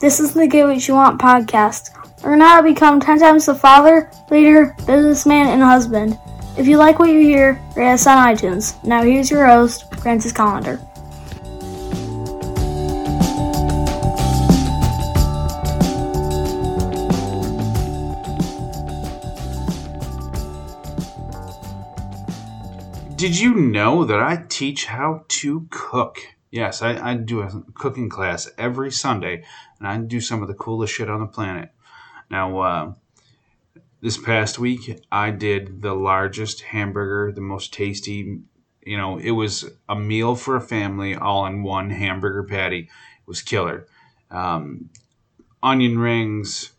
This is the Get What You Want podcast. Learn how to become 10 times the father, leader, businessman, and husband. If you like what you hear, rate us on iTunes. Now here's your host, Francis Collender. Did you know that I teach how to cook? Yes, I, I do a cooking class every Sunday, and I do some of the coolest shit on the planet. Now, uh, this past week, I did the largest hamburger, the most tasty. You know, it was a meal for a family, all in one hamburger patty. It was killer. Um, onion rings,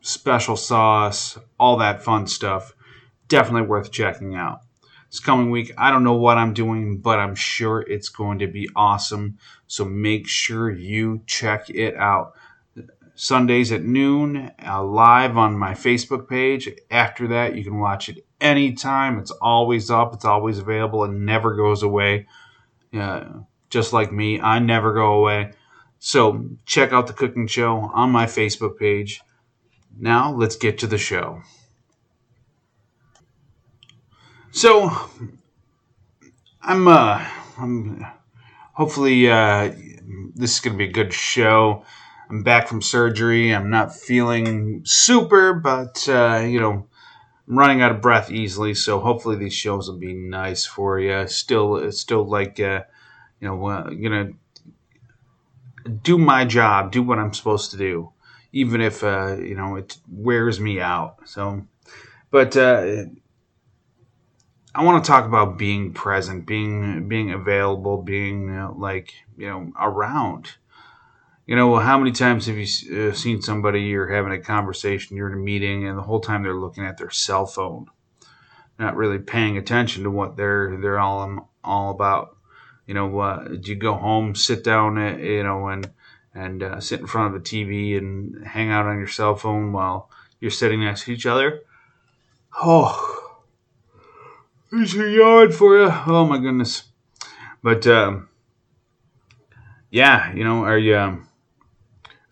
special sauce, all that fun stuff. Definitely worth checking out this coming week. I don't know what I'm doing, but I'm sure it's going to be awesome. So make sure you check it out. Sundays at noon, uh, live on my Facebook page. After that, you can watch it anytime. It's always up, it's always available, and never goes away. Uh, just like me, I never go away. So check out the cooking show on my Facebook page. Now, let's get to the show. So I'm uh I'm hopefully uh this is gonna be a good show. I'm back from surgery. I'm not feeling super, but uh, you know, I'm running out of breath easily. So hopefully these shows will be nice for you. Still, still like uh, you know, uh, gonna do my job, do what I'm supposed to do, even if uh, you know it wears me out. So, but uh, I want to talk about being present, being being available, being uh, like you know around. You know, how many times have you uh, seen somebody you're having a conversation, you're in a meeting, and the whole time they're looking at their cell phone, not really paying attention to what they're they're all all about. You know, uh, do you go home, sit down, uh, you know, and and uh, sit in front of the TV and hang out on your cell phone while you're sitting next to each other? Oh, Here's your yard for you. Oh my goodness. But um, yeah, you know, are you um,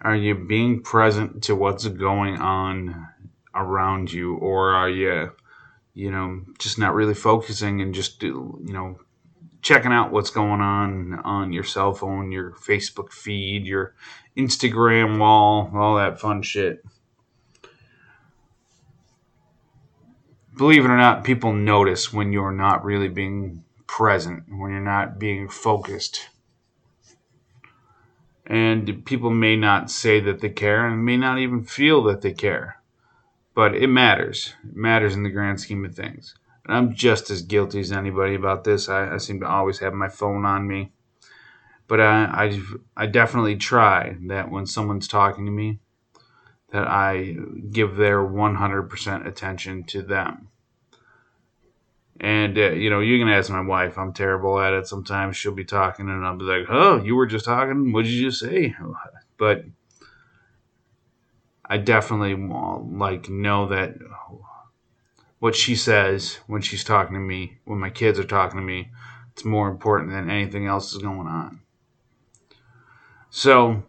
are you being present to what's going on around you, or are you, you know, just not really focusing and just you know checking out what's going on on your cell phone, your Facebook feed, your Instagram wall, all that fun shit. Believe it or not, people notice when you're not really being present, when you're not being focused. And people may not say that they care and may not even feel that they care. But it matters. It matters in the grand scheme of things. And I'm just as guilty as anybody about this. I, I seem to always have my phone on me. But I, I, I definitely try that when someone's talking to me, that I give their 100% attention to them. And, uh, you know, you can ask my wife. I'm terrible at it. Sometimes she'll be talking and I'll be like, oh, you were just talking? What did you just say? But I definitely like know that what she says when she's talking to me, when my kids are talking to me, it's more important than anything else is going on. So,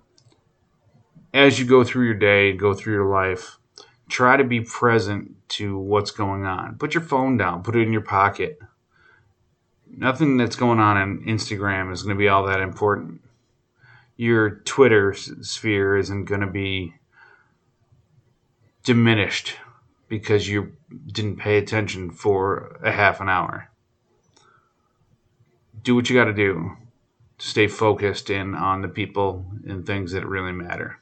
as you go through your day, go through your life, try to be present to what's going on. Put your phone down, put it in your pocket. Nothing that's going on in Instagram is going to be all that important. Your Twitter sphere isn't going to be diminished because you didn't pay attention for a half an hour. Do what you got to do to stay focused in on the people and things that really matter.